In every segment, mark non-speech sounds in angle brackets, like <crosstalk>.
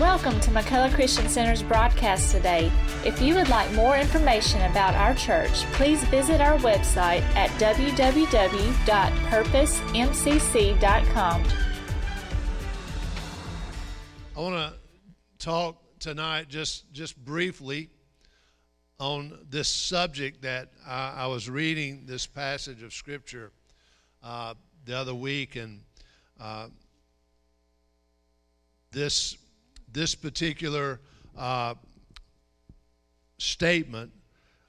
Welcome to McCullough Christian Center's broadcast today. If you would like more information about our church, please visit our website at www.purposemcc.com. I want to talk tonight just just briefly on this subject that I, I was reading this passage of scripture uh, the other week, and uh, this this particular uh, statement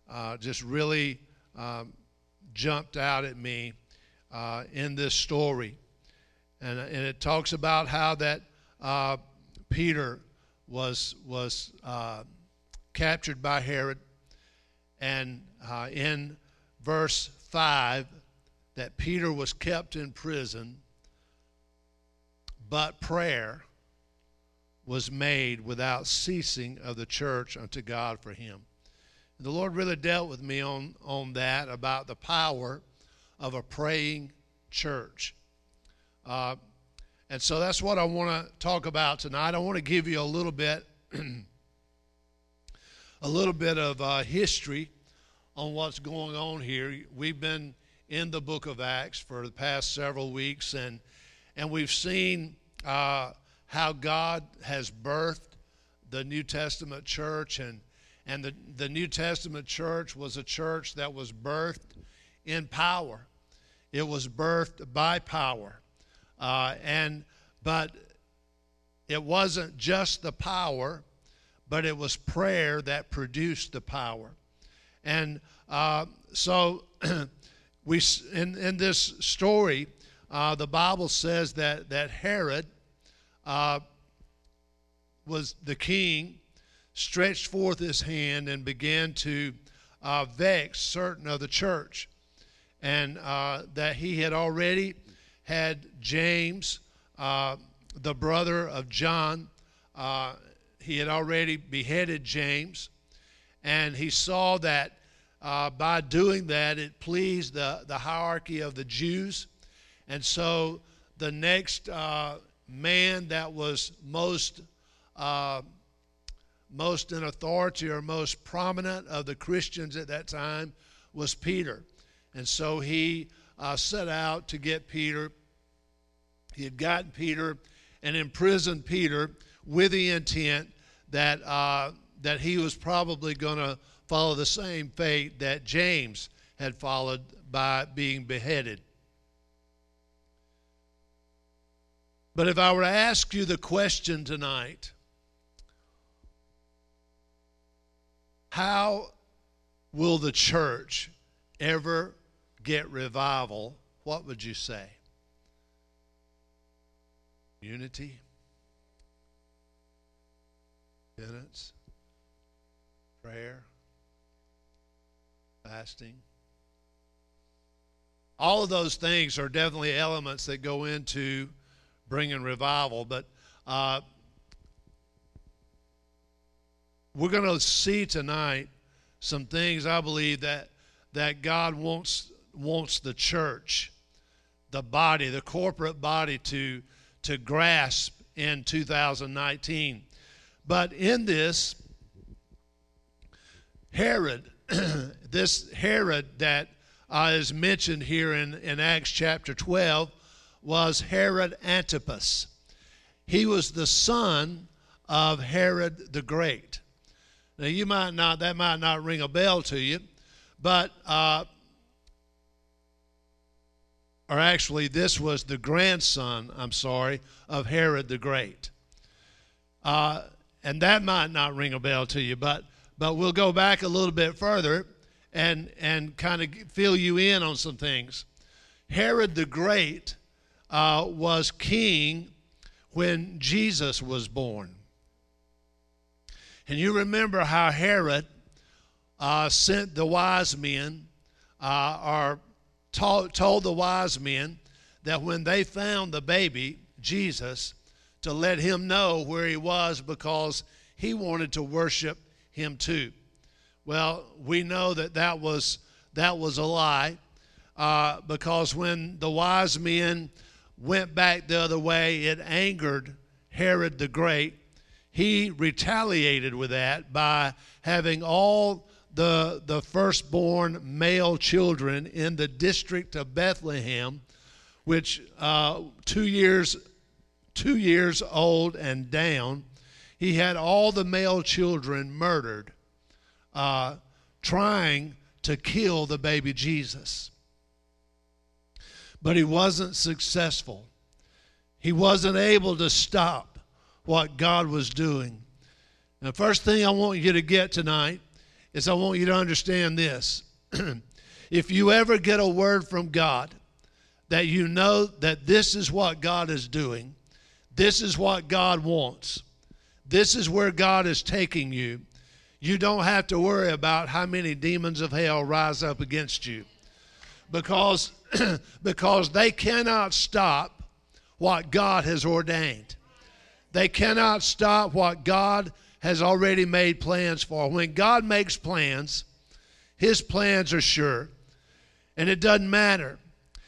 uh, just really um, jumped out at me uh, in this story, and and it talks about how that uh, Peter was was uh, captured by Herod, and uh, in verse five, that Peter was kept in prison, but prayer was made without ceasing of the church unto God for him. And the Lord really dealt with me on on that about the power of a praying church. Uh, and so that's what I want to talk about tonight. I want to give you a little bit, <clears throat> a little bit of uh, history on what's going on here. We've been in the book of Acts for the past several weeks, and and we've seen uh, how God has birthed the New Testament church, and and the the New Testament church was a church that was birthed in power. It was birthed by power. Uh, and but it wasn't just the power, but it was prayer that produced the power. And uh, so <clears throat> we in in this story, uh, the Bible says that that Herod uh, was the king, stretched forth his hand and began to uh, vex certain of the church, and uh, that he had already had James, uh, the brother of John. Uh, he had already beheaded James, and he saw that uh, by doing that it pleased the, the hierarchy of the Jews. And so the next uh, man that was most uh, most in authority or most prominent of the Christians at that time was Peter. And so he uh, set out to get Peter he had gotten Peter and imprisoned Peter with the intent that, uh, that he was probably going to follow the same fate that James had followed by being beheaded. But if I were to ask you the question tonight, how will the church ever get revival? What would you say? unity, penance, prayer, fasting. All of those things are definitely elements that go into bringing revival, but uh, we're going to see tonight some things I believe that that God wants wants the church, the body, the corporate body to to grasp in 2019. But in this, Herod, <clears throat> this Herod that uh, is mentioned here in, in Acts chapter 12, was Herod Antipas. He was the son of Herod the Great. Now, you might not, that might not ring a bell to you, but uh, or actually, this was the grandson, I'm sorry, of Herod the Great. Uh, and that might not ring a bell to you, but, but we'll go back a little bit further and, and kind of fill you in on some things. Herod the Great uh, was king when Jesus was born. And you remember how Herod uh, sent the wise men, uh, or told, told the wise men that when they found the baby, Jesus, to let him know where he was because he wanted to worship him too. Well, we know that that was, that was a lie uh, because when the wise men went back the other way, it angered Herod the Great. he retaliated with that by having all the, the firstborn male children in the district of Bethlehem, which uh, two years two years old and down, he had all the male children murdered, uh, trying to kill the baby Jesus. But he wasn't successful. He wasn't able to stop what God was doing. The first thing I want you to get tonight is I want you to understand this. <clears throat> if you ever get a word from God that you know that this is what God is doing, this is what God wants, this is where God is taking you, you don't have to worry about how many demons of hell rise up against you because, <clears throat> because they cannot stop what God has ordained. They cannot stop what God has already made plans for. When God makes plans, His plans are sure. And it doesn't matter.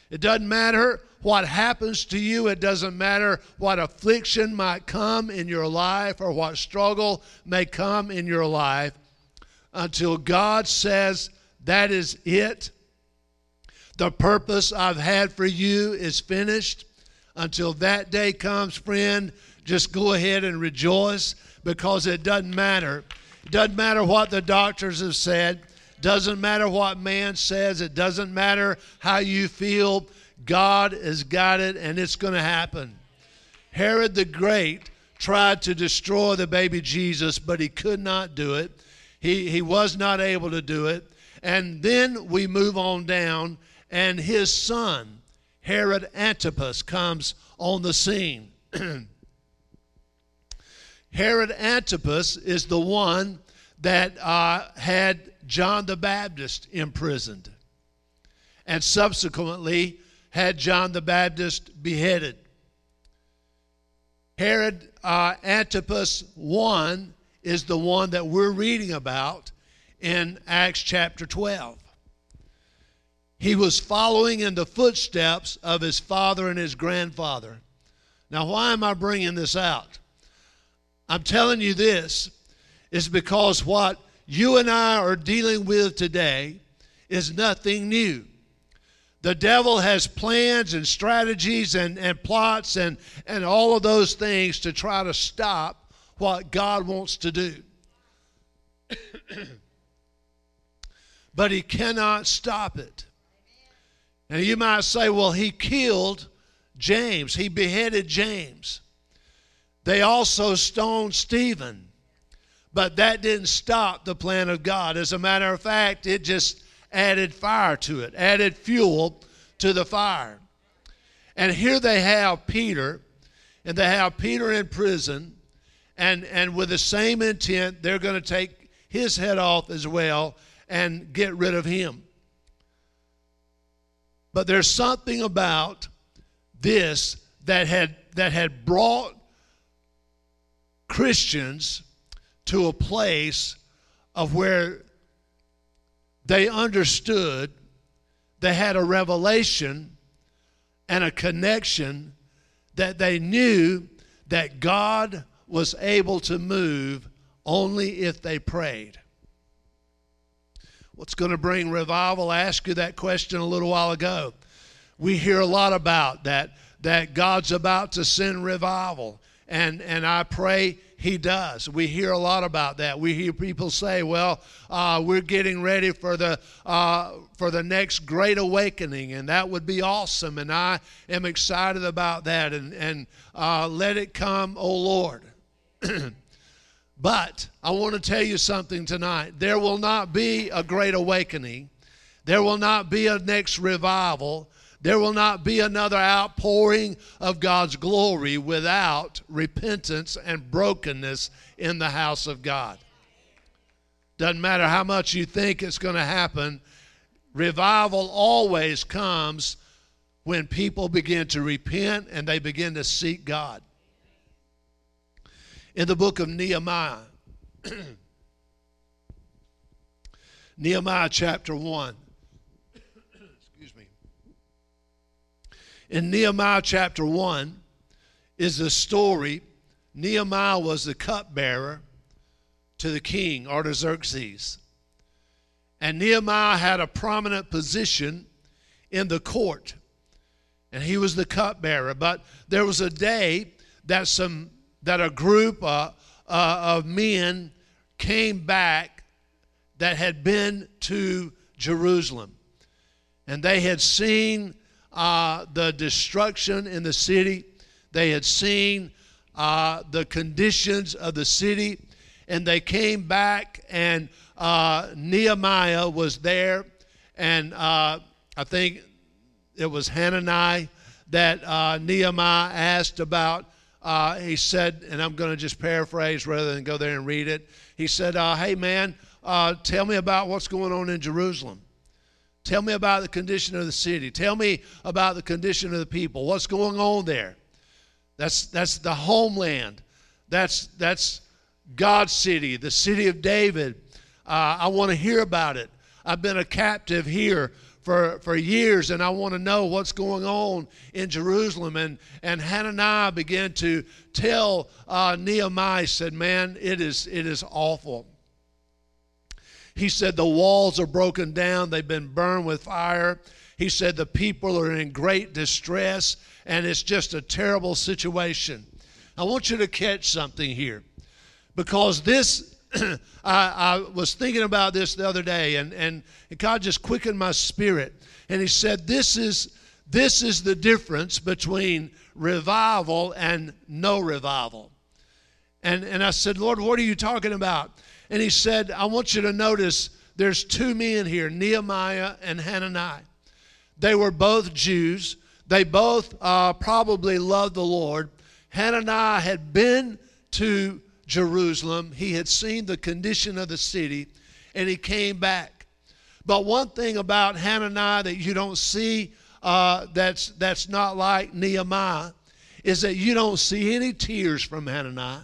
It doesn't matter what happens to you. It doesn't matter what affliction might come in your life or what struggle may come in your life until God says, That is it. The purpose I've had for you is finished. Until that day comes, friend, just go ahead and rejoice because it doesn't matter. It doesn't matter what the doctors have said. Doesn't matter what man says. It doesn't matter how you feel. God has got it and it's going to happen. Herod the Great tried to destroy the baby Jesus, but he could not do it. He, he was not able to do it. And then we move on down, and his son, Herod Antipas, comes on the scene. <clears throat> Herod Antipas is the one that uh, had John the Baptist imprisoned and subsequently had John the Baptist beheaded. Herod uh, Antipas 1 is the one that we're reading about in Acts chapter 12. He was following in the footsteps of his father and his grandfather. Now, why am I bringing this out? I'm telling you this is because what you and I are dealing with today is nothing new. The devil has plans and strategies and, and plots and, and all of those things to try to stop what God wants to do. <coughs> but he cannot stop it. And you might say, well, he killed James, he beheaded James. They also stoned Stephen. But that didn't stop the plan of God. As a matter of fact, it just added fire to it, added fuel to the fire. And here they have Peter, and they have Peter in prison, and, and with the same intent, they're going to take his head off as well and get rid of him. But there's something about this that had that had brought Christians to a place of where they understood, they had a revelation and a connection that they knew that God was able to move only if they prayed. What's going to bring revival? I asked you that question a little while ago. We hear a lot about that, that God's about to send revival and, and I pray he does. We hear a lot about that. We hear people say, "Well, uh, we're getting ready for the uh, for the next great awakening, and that would be awesome." And I am excited about that. And and uh, let it come, oh Lord. <clears throat> but I want to tell you something tonight. There will not be a great awakening. There will not be a next revival there will not be another outpouring of God's glory without repentance and brokenness in the house of God. Doesn't matter how much you think it's going to happen, revival always comes when people begin to repent and they begin to seek God. In the book of Nehemiah, <clears throat> Nehemiah chapter 1. Excuse me. In Nehemiah chapter 1 is the story Nehemiah was the cupbearer to the king, Artaxerxes. And Nehemiah had a prominent position in the court, and he was the cupbearer. But there was a day that some that a group uh, uh, of men came back that had been to Jerusalem, and they had seen uh, the destruction in the city. They had seen uh, the conditions of the city, and they came back, and uh, Nehemiah was there, and uh, I think it was Hananiah that Nehemiah asked about. Uh, he said, and I'm going to just paraphrase rather than go there and read it. He said, "Hey man, tell me about what's going on in Jerusalem." Tell me about the condition of the city. Tell me about the condition of the people. What's going on there? That's, that's the homeland. That's, that's God's city, the city of David. Uh, I want to hear about it. I've been a captive here for, for years, and I want to know what's going on in Jerusalem. And, and Hananiah began to tell uh, Nehemiah, said, Man, it is, it is awful. He said, The walls are broken down, they've been burned with fire. He said, The people are in great distress, and it's just a terrible situation. I want you to catch something here because this, <clears throat> I, I, was thinking about this the other day, and, and God just quickened my spirit. And He said, This is, this is the difference between revival and no revival. And, and I said, Lord, what are you talking about? And he said, I want you to notice there's two men here, Nehemiah and Hananiah. They were both Jews. They both uh, probably loved the Lord. Hananiah had been to Jerusalem, he had seen the condition of the city, and he came back. But one thing about Hananiah that you don't see uh, that's, that's not like Nehemiah is that you don't see any tears from Hananiah.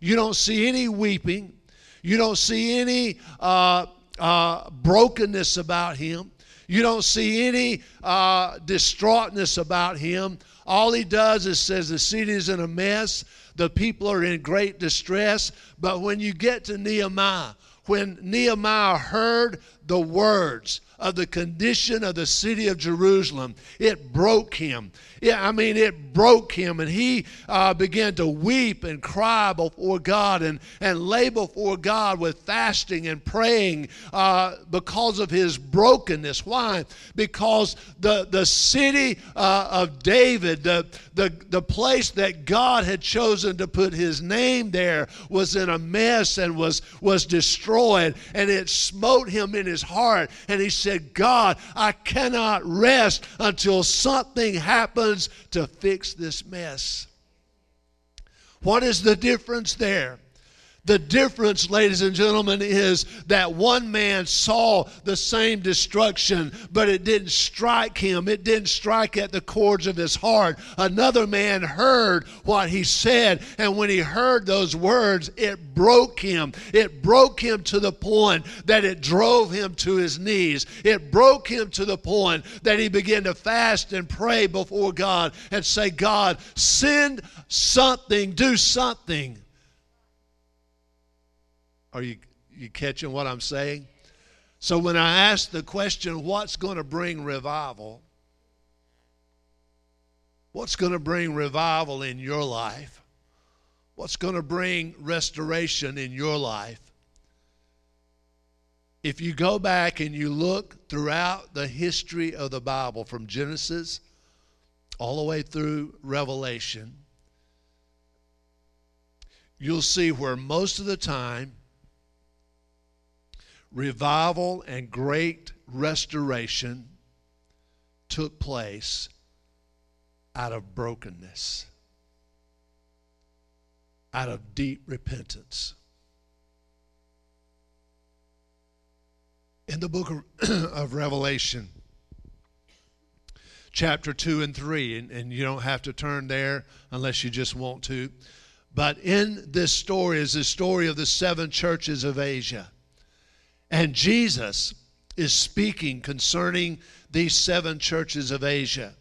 You don't see any weeping. You don't see any uh, uh, brokenness about him. You don't see any uh, distraughtness about him. All he does is says the city is in a mess, the people are in great distress. But when you get to Nehemiah, when Nehemiah heard the words of the condition of the city of Jerusalem, it broke him. Yeah, I mean, it broke him, and he uh, began to weep and cry before God and, and lay before God with fasting and praying uh, because of his brokenness. Why? Because the, the city uh, of David, the, the, the place that God had chosen to put his name there, was in a mess and was, was destroyed, and it smote him in his heart. And he said, God, I cannot rest until something happens to fix this mess. What is the difference there? The difference, ladies and gentlemen, is that one man saw the same destruction, but it didn't strike him. It didn't strike at the chords of his heart. Another man heard what he said, and when he heard those words, it broke him. It broke him to the point that it drove him to his knees. It broke him to the point that he began to fast and pray before God and say, God, send something, do something are you, you catching what I'm saying? So when I ask the question, what's going to bring revival? What's going to bring revival in your life? What's going to bring restoration in your life? If you go back and you look throughout the history of the Bible from Genesis all the way through Revelation, you'll see where most of the time revival and great restoration took place out of brokenness, out of deep repentance. In the book <clears throat> of, Revelation, chapter 2 and 3, and, and you don't have to turn there unless you just want to. But in this story is the story of the seven churches of Asia. And Jesus is speaking concerning these seven churches of Asia.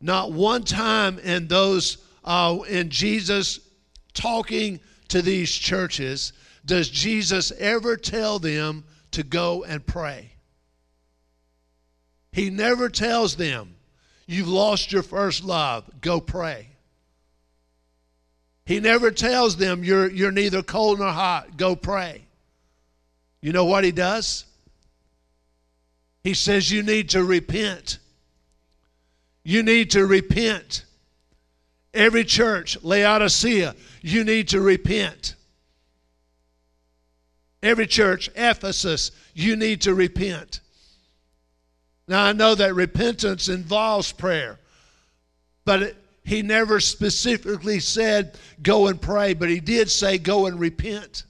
Not one time in those uh, in Jesus talking to these churches, does Jesus ever tell them to go and pray? He never tells them, You've lost your first love, go pray. He never tells them, You're, you're neither cold nor hot, go pray. You know what he does? He says, You need to repent. You need to repent. Every church, Laodicea, you need to repent. Every church, Ephesus, you need to repent. Now, I know that repentance involves prayer, but it, he never specifically said go and pray, but he did say go and repent.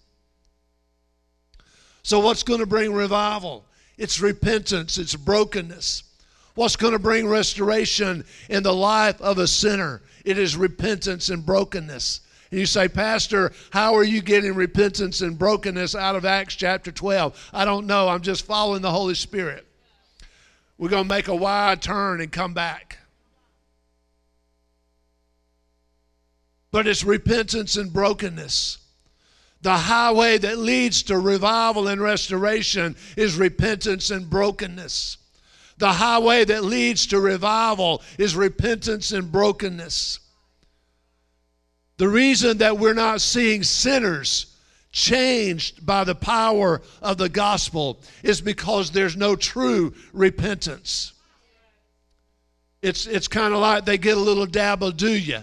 So, what's going to bring revival? It's repentance, it's brokenness. What's going to bring restoration in the life of a sinner? It is repentance and brokenness. And you say, Pastor, how are you getting repentance and brokenness out of Acts chapter 12? I don't know. I'm just following the Holy Spirit. We're going to make a wide turn and come back. But it's repentance and brokenness. The highway that leads to revival and restoration is repentance and brokenness. The highway that leads to revival is repentance and brokenness. The reason that we're not seeing sinners changed by the power of the gospel is because there's no true repentance. It's, it's kind of like they get a little dabble do you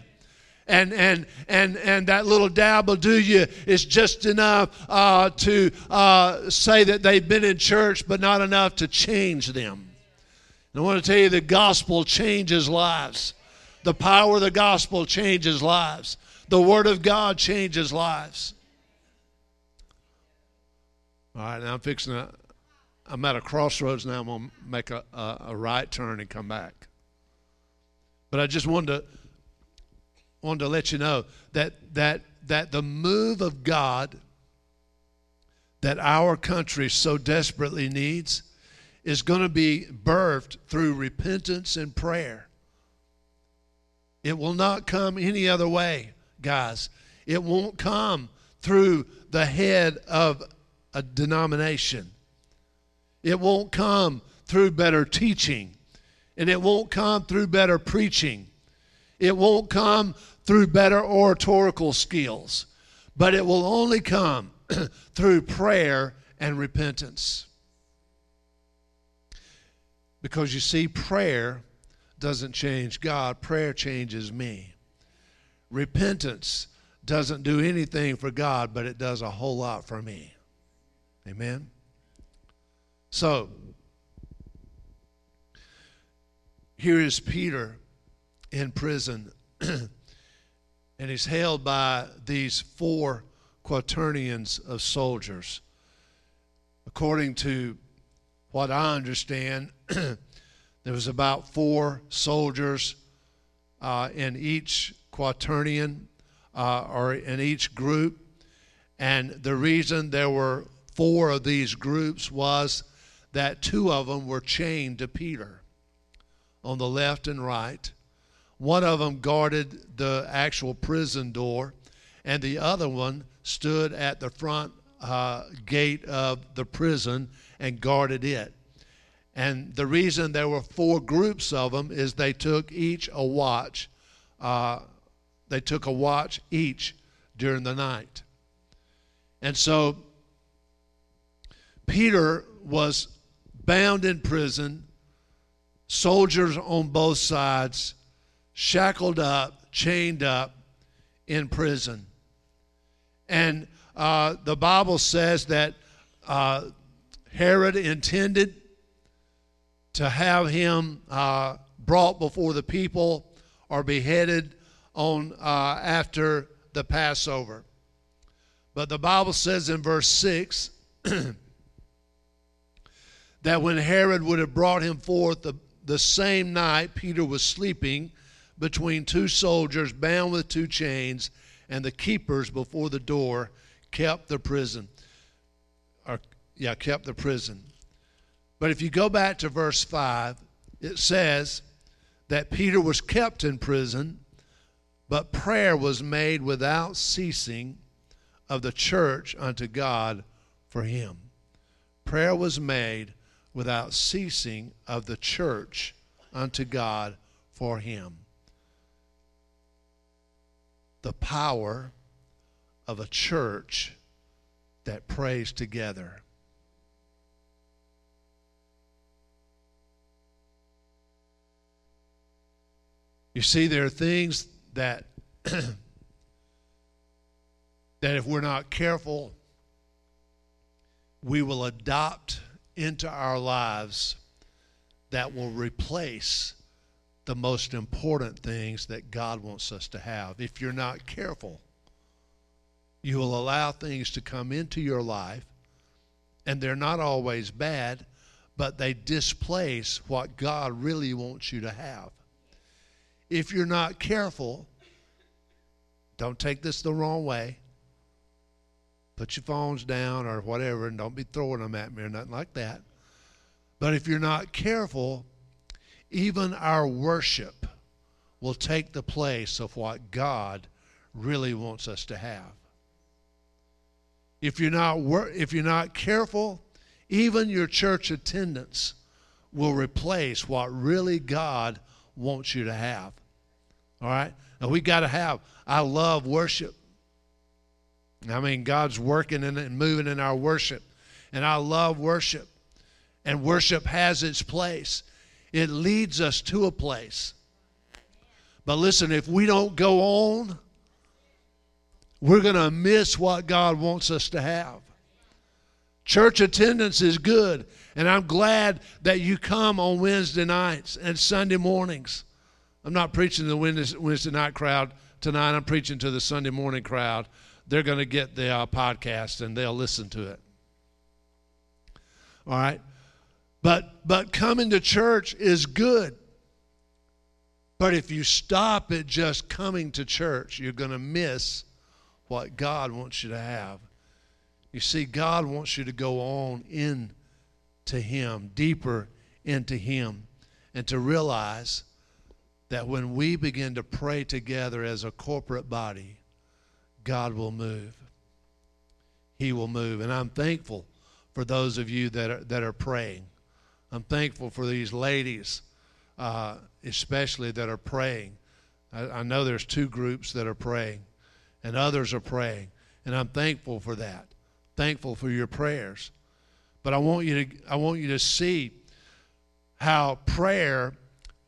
and and and and that little dab will do you is just enough uh, to uh, say that they've been in church, but not enough to change them. And I want to tell you, the gospel changes lives. The power of the gospel changes lives. The word of God changes lives. All right, now I'm fixing to. I'm at a crossroads now. I'm going to make a, a, a right turn and come back. But I just wanted to wanted to let you know that that that the move of God that our country so desperately needs is going to be birthed through repentance and prayer. It will not come any other way, guys. It won't come through the head of a denomination. It won't come through better teaching. And it won't come through better preaching. It won't come through better oratorical skills, but it will only come <clears throat> through prayer and repentance. Because you see, prayer doesn't change God, prayer changes me. Repentance doesn't do anything for God, but it does a whole lot for me. Amen? So, here is Peter in prison. <clears throat> and he's held by these four quaternions of soldiers. According to what I understand, <clears throat> there was about four soldiers uh, in each quaternion uh, or in each group. And the reason there were four of these groups was that two of them were chained to Peter on the left and right. One of them guarded the actual prison door, and the other one stood at the front uh, gate of the prison and guarded it. And the reason there were four groups of them is they took each a watch. Uh, they took a watch each during the night. And so Peter was bound in prison, soldiers on both sides shackled up, chained up in prison. And uh, the Bible says that uh, Herod intended to have him uh, brought before the people or beheaded on uh, after the Passover. But the Bible says in verse 6 <clears throat> that when Herod would have brought him forth the, the same night Peter was sleeping, between two soldiers bound with two chains, and the keepers before the door kept the prison. Or, yeah, kept the prison. But if you go back to verse 5, it says that Peter was kept in prison But prayer was made without ceasing of the church unto God for him. Prayer was made without ceasing of the church unto God for him. The power of a church that prays together. You see, there are things that <clears throat> that if we're not careful, we will adopt into our lives that will replace the most important things that God wants us to have. If you're not careful, you will allow things to come into your life, and they're not always bad, but they displace what God really wants you to have. If you're not careful, don't take this the wrong way. Put your phones down or whatever, and don't be throwing them at me or nothing like that. But if you're not careful, even our worship will take the place of what God really wants us to have. If you're not if you're not careful, even your church attendance will replace what really God wants you to have. All right? And we got to have I love worship. I mean, God's working and moving in our worship. And I love worship. And worship has its place, it leads us to a place. But listen, if we don't go on, we're going to miss what God wants us to have. Church attendance is good, and I'm glad that you come on Wednesday nights and Sunday mornings. I'm not preaching to the Wednesday night crowd tonight, I'm preaching to the Sunday morning crowd they're going to get the uh, podcast and they'll listen to it. All right? But but coming to church is good. But if you stop at just coming to church, you're going to miss what God wants you to have. You see, God wants you to go on in to Him, deeper into Him, and to realize that when we begin to pray together as a corporate body, God will move. He will move. And I'm thankful for those of you that are, that are praying. I'm thankful for these ladies, uh, especially that are praying. I, I know there's two groups that are praying, and others are praying. And I'm thankful for that. Thankful for your prayers. But I want you to, I want you to see how prayer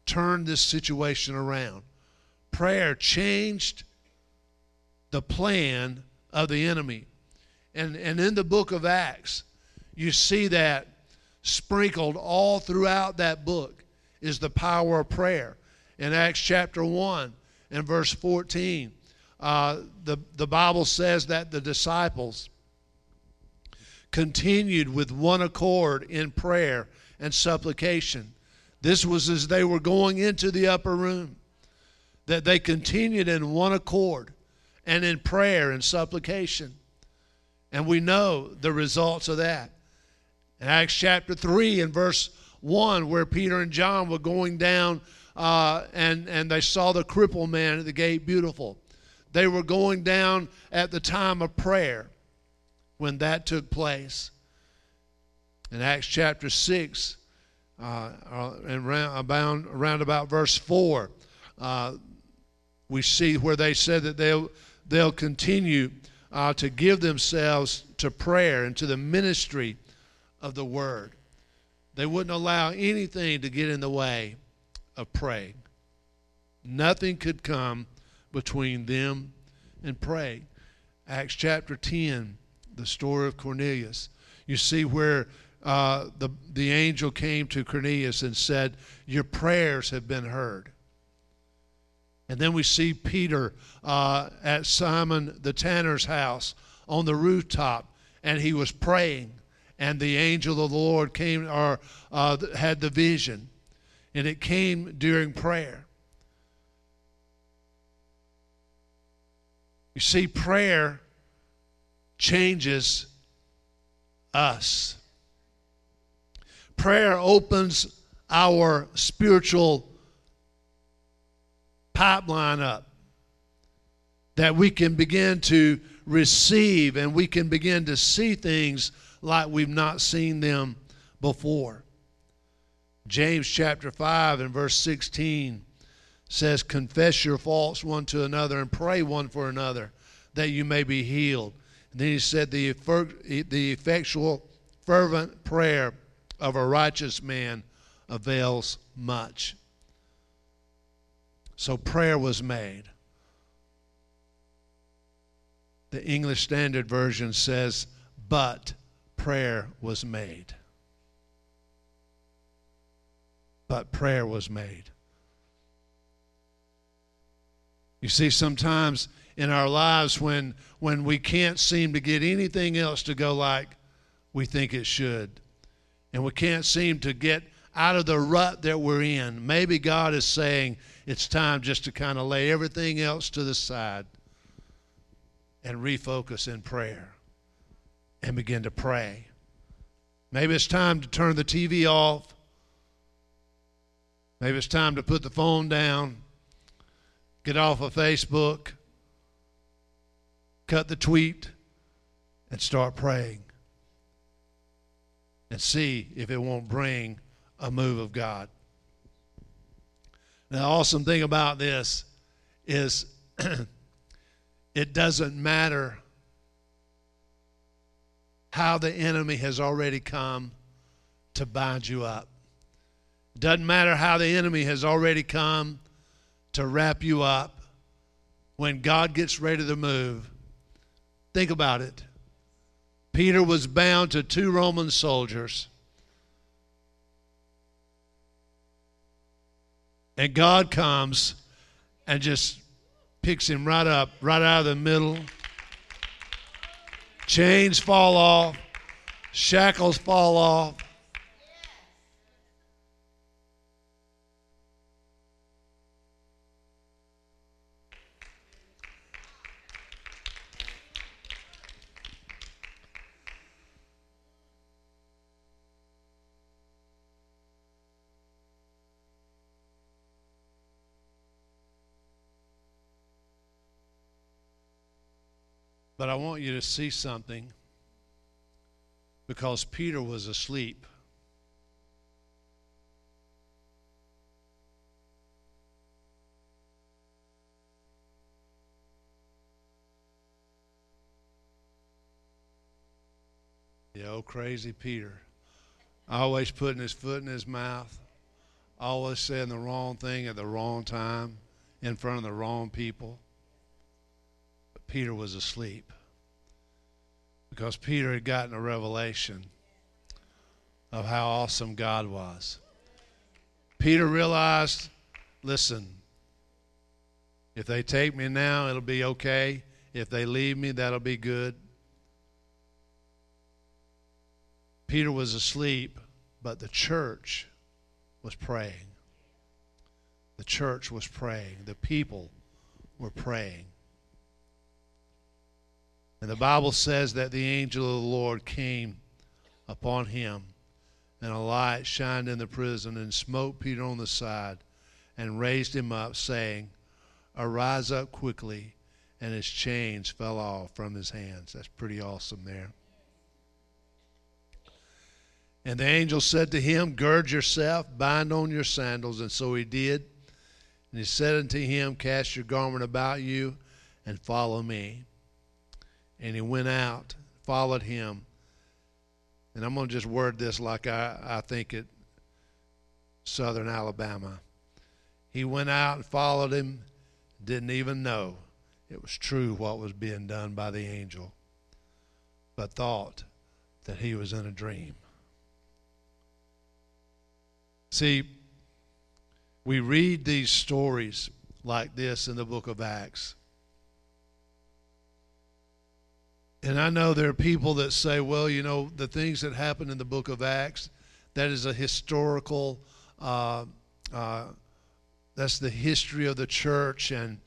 turned this situation around. Prayer changed the plan of the enemy. And, and in the book of Acts, you see that sprinkled all throughout that book is the power of prayer. In Acts chapter 1 and verse 14, uh, the, the Bible says that the disciples continued with one accord in prayer and supplication. This was as they were going into the upper room, that they continued in one accord and in prayer and supplication. And we know the results of that. In Acts chapter 3 and verse 1, where Peter and John were going down uh, and, and they saw the crippled man at the gate beautiful. They were going down at the time of prayer when that took place. In Acts chapter 6, uh, uh and round, around about verse 4, uh, we see where they said that they they'll continue uh, to give themselves to prayer and to the ministry of the word. They wouldn't allow anything to get in the way of praying. Nothing could come between them and praying. Acts chapter 10, the story of Cornelius. You see where uh, the, the angel came to Cornelius and said, Your prayers have been heard. And then we see Peter uh, at Simon the tanner's house on the rooftop, and he was praying, and the angel of the Lord came or uh, had the vision, and it came during prayer. You see, prayer changes us. Prayer opens our spiritual pipeline up. that we can begin to receive and we can begin to see things like we've not seen them before. James chapter 5 and verse 16 says, Confess your faults one to another and pray one for another that you may be healed. And then he said, The, the effectual, fervent prayer of a righteous man avails much. So prayer was made. The English Standard Version says, But prayer was made. But prayer was made. You see, sometimes in our lives when, when we can't seem to get anything else to go like we think it should, and we can't seem to get out of the rut that we're in, maybe God is saying it's time just to kind of lay everything else to the side and refocus in prayer and begin to pray. Maybe it's time to turn the TV off. Maybe it's time to put the phone down get off of Facebook, cut the tweet, and start praying. And see if it won't bring a move of God. The awesome thing about this is <clears throat> it doesn't matter how the enemy has already come to bind you up. Doesn't matter how the enemy has already come to wrap you up when God gets ready to move. Think about it. Peter was bound to two Roman soldiers. And God comes and just picks him right up, right out of the middle. Chains fall off, shackles fall off. But I want you to see something because Peter was asleep. Yeah, old crazy Peter. Always putting his foot in his mouth. Always saying the wrong thing at the wrong time in front of the wrong people. Peter was asleep because Peter had gotten a revelation of how awesome God was. Peter realized listen, if they take me now, it'll be okay. If they leave me, that'll be good. Peter was asleep, but the church was praying. The church was praying. The people were praying. And the Bible says that the angel of the Lord came upon him, and a light shined in the prison and smote Peter on the side and raised him up, saying, Arise up quickly. And his chains fell off from his hands. That's pretty awesome there. And the angel said to him, Gird yourself, bind on your sandals. And so he did. And he said unto him, Cast your garment about you and follow me. And he went out, followed him. And I'm going to just word this like I, I think it southern Alabama. He went out and followed him, didn't even know it was true what was being done by the angel, but thought that he was in a dream. See, we read these stories like this in the book of Acts And I know there are people that say, well, you know, the things that happened in the book of Acts, that is a historical, uh, uh, that's the history of the church. And,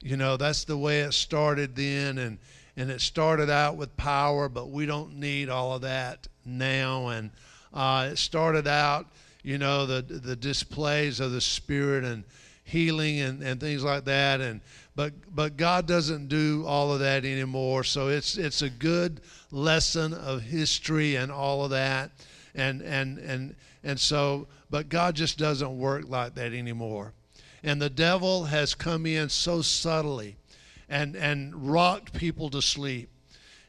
you know, that's the way it started then. And, and it started out with power, but we don't need all of that now. And uh, it started out, you know, the, the displays of the Spirit and, healing and, and things like that. And but but God doesn't do all of that anymore. So it's it's a good lesson of history and all of that. And and and and so but God just doesn't work like that anymore. And the devil has come in so subtly and and rocked people to sleep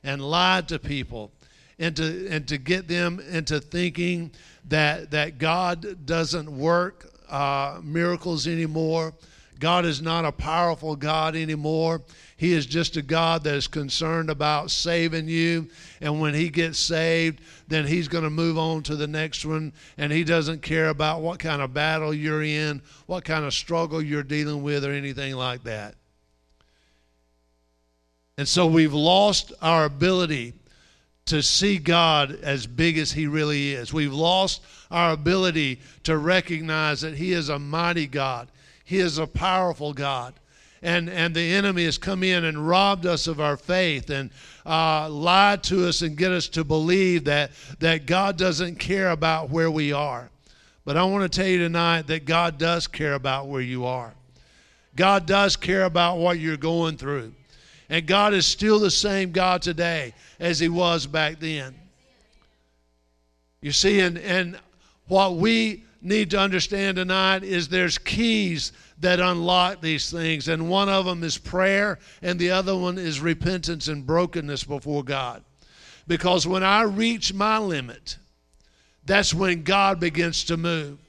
and lied to people and to and to get them into thinking that that God doesn't work uh, miracles anymore. God is not a powerful God anymore. He is just a God that is concerned about saving you. And when He gets saved, then He's going to move on to the next one. And He doesn't care about what kind of battle you're in, what kind of struggle you're dealing with, or anything like that. And so we've lost our ability to see God as big as He really is. We've lost our ability to recognize that He is a mighty God, He is a powerful God. And, and the enemy has come in and robbed us of our faith and uh, lied to us and get us to believe that, that God doesn't care about where we are. But I want to tell you tonight that God does care about where you are. God does care about what you're going through. And God is still the same God today as He was back then. You see, and, and what we need to understand tonight is there's keys that unlock these things, and one of them is prayer, and the other one is repentance and brokenness before God. Because when I reach my limit, that's when God begins to move.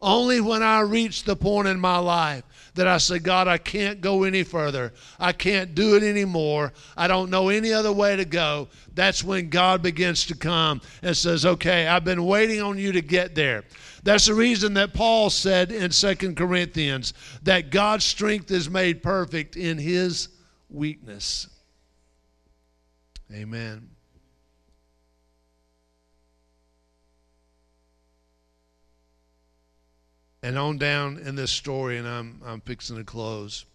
Only when I reach the point in my life that I say, God, I can't go any further. I can't do it anymore. I don't know any other way to go. That's when God begins to come and says, Okay, I've been waiting on you to get there. That's the reason that Paul said in Second Corinthians that God's strength is made perfect in his weakness. Amen. And on down in this story, and I'm, I'm fixing to close,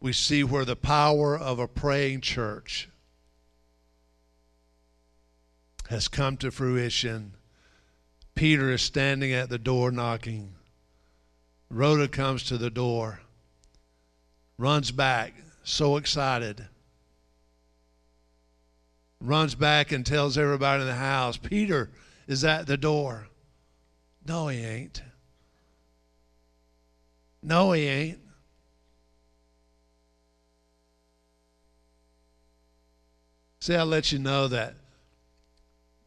we see where the power of a praying church has come to fruition. Peter is standing at the door knocking. Rhoda comes to the door, runs back, so excited. Runs back and tells everybody in the house, Peter is at the door. No, he ain't. No, he ain't. See, I'll let you know that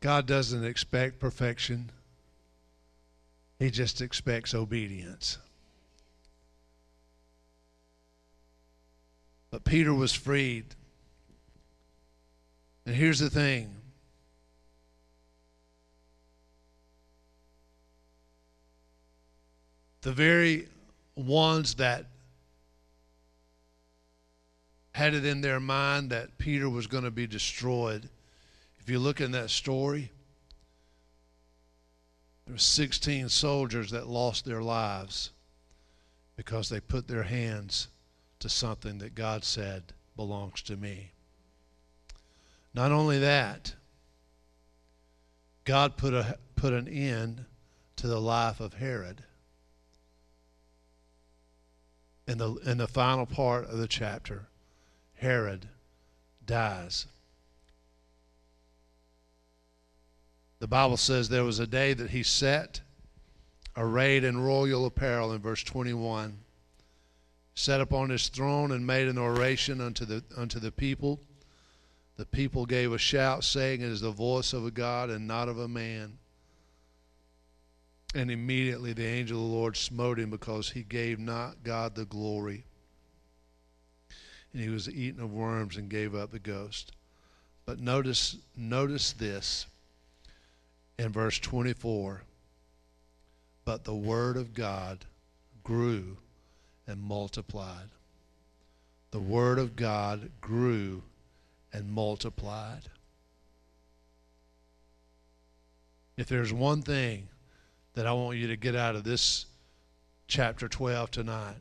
God doesn't expect perfection, He just expects obedience. But Peter was freed. And here's the thing the very ones that had it in their mind that Peter was going to be destroyed. If you look in that story, there were 16 soldiers that lost their lives because they put their hands to something that God said belongs to me. Not only that, God put, a, put an end to the life of Herod in the, in the final part of the chapter, Herod dies. The Bible says there was a day that he sat arrayed in royal apparel in verse 21 sat upon his throne and made an oration unto the unto the people the people gave a shout saying it is the voice of a god and not of a man and immediately the angel of the Lord smote him because he gave not God the glory. And he was eaten of worms and gave up the ghost. But notice, notice this in verse 24. But the word of God grew and multiplied. The word of God grew and multiplied. If there's one thing that I want you to get out of this chapter 12 tonight.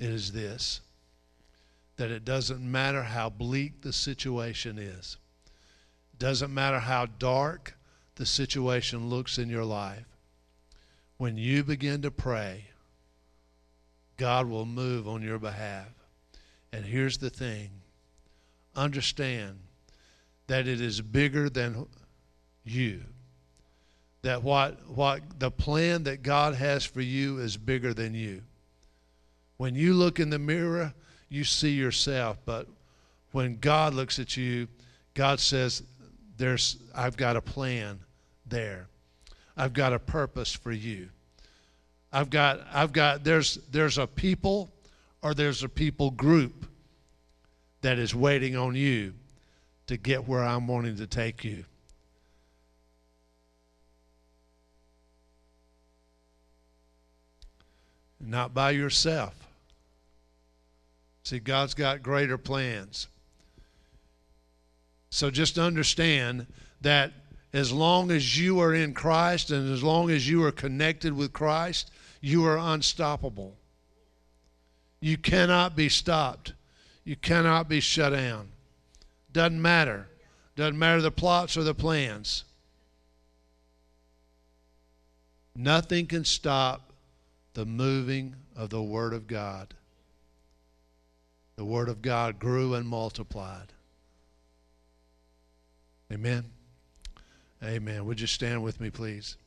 It is this that it doesn't matter how bleak the situation is, doesn't matter how dark the situation looks in your life. when you begin to pray, God will move on your behalf. And here's the thing understand that it is bigger than you. That what, what the plan that God has for you is bigger than you. When you look in the mirror, you see yourself, but when God looks at you, God says, There's I've got a plan there. I've got a purpose for you. I've got I've got there's there's a people or there's a people group that is waiting on you to get where I'm wanting to take you. Not by yourself. See, God's got greater plans. So just understand that as long as you are in Christ and as long as you are connected with Christ, you are unstoppable. You cannot be stopped. You cannot be shut down. Doesn't matter. Doesn't matter the plots or the plans. Nothing can stop the moving of the Word of God. The Word of God grew and multiplied. Amen. Amen. Would you stand with me, please?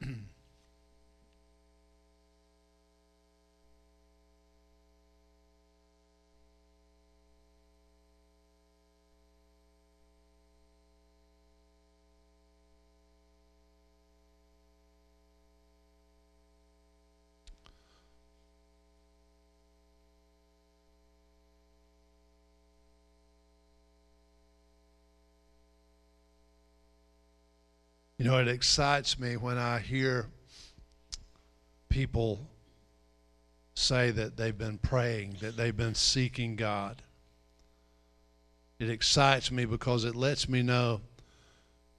<clears throat> You know, it excites me when I hear people say that they've been praying, that they've been seeking God. It excites me because it lets me know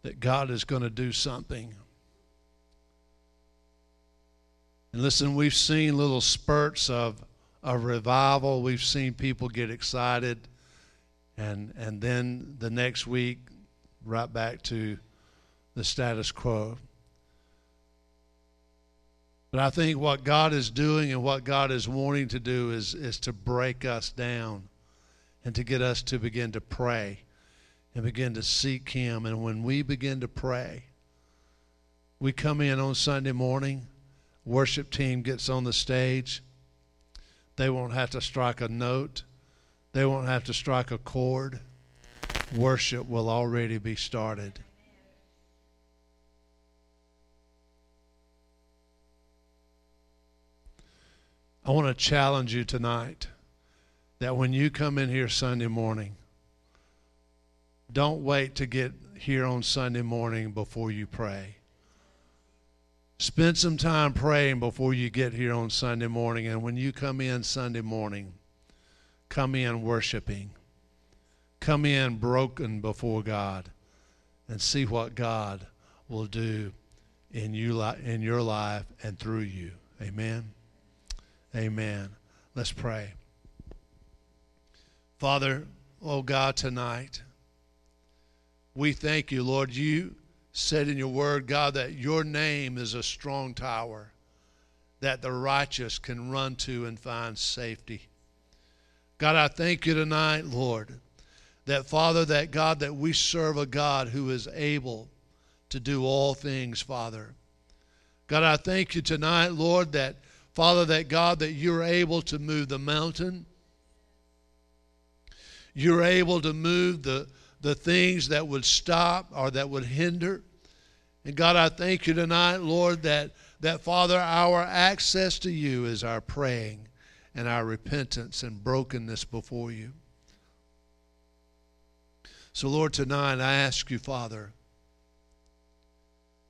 that God is going to do something. And listen, we've seen little spurts of, of revival. We've seen people get excited. And, and then the next week, right back to the status quo. But I think what God is doing and what God is wanting to do is, is to break us down and to get us to begin to pray and begin to seek Him. And when we begin to pray, we come in on Sunday morning, worship team gets on the stage. They won't have to strike a note, they won't have to strike a chord. Worship will already be started. I want to challenge you tonight that when you come in here Sunday morning, don't wait to get here on Sunday morning before you pray. Spend some time praying before you get here on Sunday morning. And when you come in Sunday morning, come in worshiping. Come in broken before God and see what God will do in, you, in your life and through you. Amen. Amen. Let's pray. Father, oh God, tonight, we thank you, Lord. You said in your word, God, that your name is a strong tower that the righteous can run to and find safety. God, I thank you tonight, Lord, that Father, that God, that we serve a God who is able to do all things, Father. God, I thank you tonight, Lord, that Father, that God, that you're able to move the mountain. You're able to move the, the things that would stop or that would hinder. And God, I thank you tonight, Lord, that, that Father, our access to you is our praying and our repentance and brokenness before you. So, Lord, tonight I ask you, Father,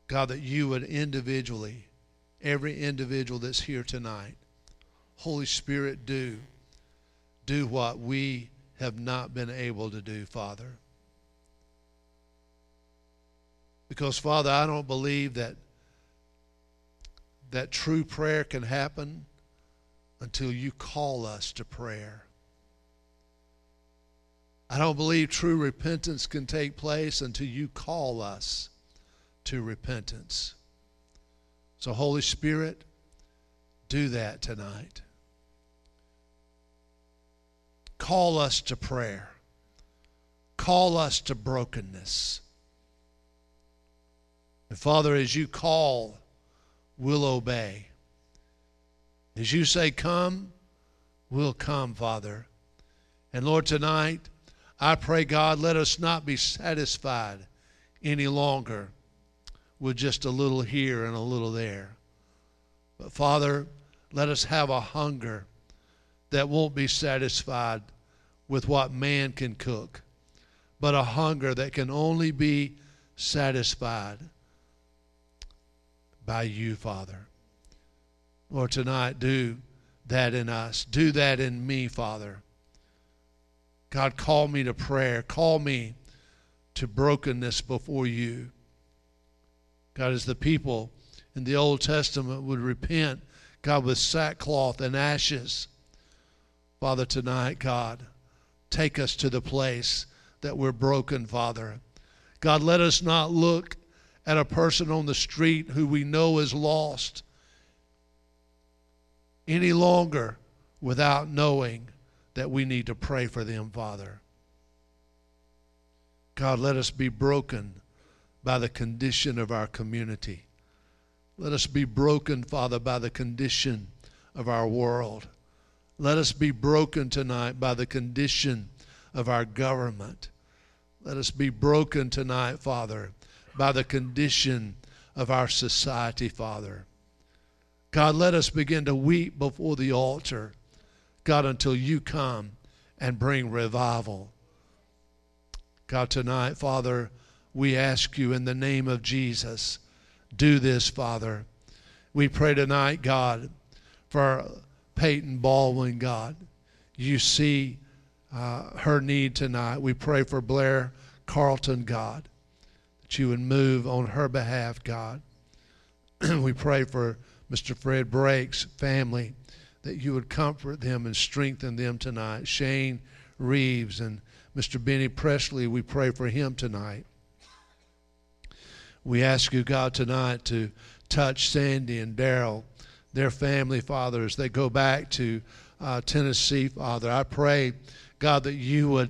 God, that you would individually every individual that's here tonight. Holy Spirit, do. Do what we have not been able to do, Father. Because, Father, I don't believe that that true prayer can happen until you call us to prayer. I don't believe true repentance can take place until you call us to repentance. So, Holy Spirit, do that tonight. Call us to prayer. Call us to brokenness. And Father, as you call, we'll obey. As you say, come, we'll come, Father. And Lord, tonight, I pray, God, let us not be satisfied any longer with just a little here and a little there. But Father, let us have a hunger that won't be satisfied with what man can cook, but a hunger that can only be satisfied by you, Father. Lord, tonight, do that in us. Do that in me, Father. God, call me to prayer. Call me to brokenness before you. God, as the people in the Old Testament would repent, God, with sackcloth and ashes. Father, tonight, God, take us to the place that we're broken, Father. God, let us not look at a person on the street who we know is lost any longer without knowing that we need to pray for them, Father. God, let us be broken by the condition of our community. Let us be broken, Father, by the condition of our world. Let us be broken tonight by the condition of our government. Let us be broken tonight, Father, by the condition of our society, Father. God, let us begin to weep before the altar, God, until you come and bring revival. God, tonight, Father, we ask you in the name of Jesus, do this, Father. We pray tonight, God, for Peyton Baldwin, God. You see uh, her need tonight. We pray for Blair Carlton, God, that you would move on her behalf, God. <clears throat> we pray for Mr. Fred Brake's family, that you would comfort them and strengthen them tonight. Shane Reeves and Mr. Benny Presley, we pray for him tonight. We ask you, God, tonight to touch Sandy and Daryl, their family, Father, as they go back to uh, Tennessee, Father. I pray, God, that you would,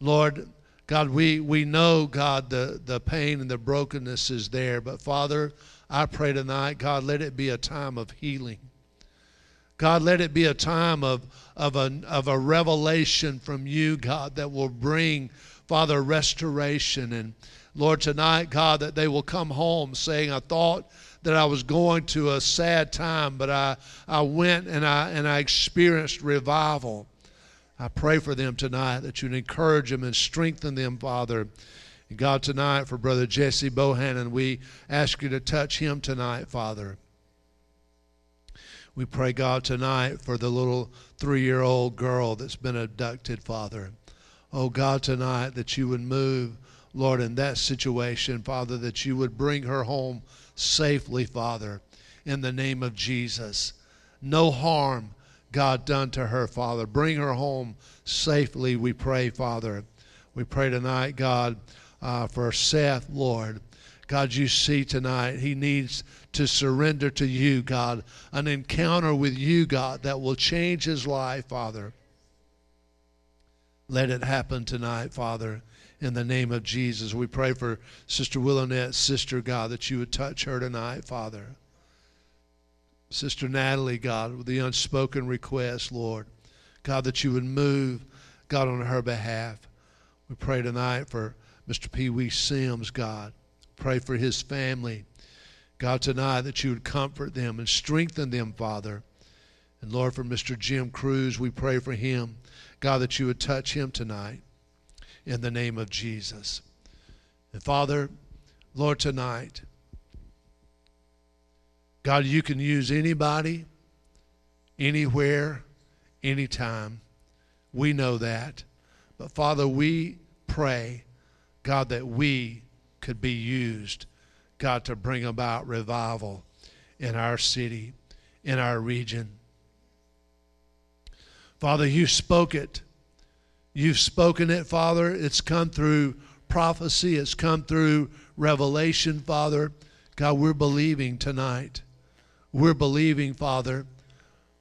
Lord, God, we, we know, God, the, the pain and the brokenness is there, but Father, I pray tonight, God, let it be a time of healing. God, let it be a time of, of, a, of a revelation from you, God, that will bring, Father, restoration and Lord, tonight, God, that they will come home saying, I thought that I was going to a sad time, but I, I went and I, and I experienced revival. I pray for them tonight that you'd encourage them and strengthen them, Father. And God, tonight for Brother Jesse Bohannon, we ask you to touch him tonight, Father. We pray, God, tonight for the little three year old girl that's been abducted, Father. Oh, God, tonight that you would move Lord, in that situation, Father, that you would bring her home safely, Father, in the name of Jesus. No harm, God, done to her, Father. Bring her home safely, we pray, Father. We pray tonight, God, uh, for Seth, Lord. God, you see tonight, he needs to surrender to you, God, an encounter with you, God, that will change his life, Father. Let it happen tonight, Father in the name of Jesus. We pray for Sister Willowette's sister, God, that you would touch her tonight, Father. Sister Natalie, God, with the unspoken request, Lord. God, that you would move, God, on her behalf. We pray tonight for Mr. Pee Wee Sims, God. Pray for his family. God, tonight that you would comfort them and strengthen them, Father. And Lord, for Mr. Jim Cruz, we pray for him. God, that you would touch him tonight in the name of Jesus. And Father, Lord, tonight, God, you can use anybody, anywhere, anytime. We know that. But Father, we pray, God, that we could be used, God, to bring about revival in our city, in our region. Father, you spoke it You've spoken it, Father. It's come through prophecy it's come through revelation, Father. God, we're believing tonight. We're believing, Father.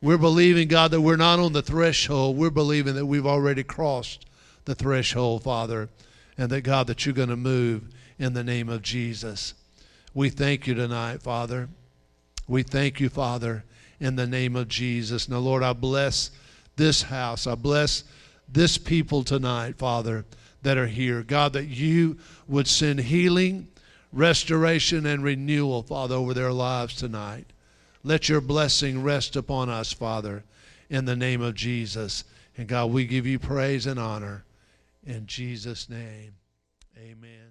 We're believing, God, that we're not on the threshold. We're believing that we've already crossed the threshold, Father, and that, God, that you're going to move in the name of Jesus. We thank you tonight, Father. We thank you, Father, in the name of Jesus. Now, Lord, I bless this house. I bless this people tonight, Father, that are here. God, that you would send healing, restoration, and renewal, Father, over their lives tonight. Let your blessing rest upon us, Father, in the name of Jesus. And God, we give you praise and honor. In Jesus' name, amen.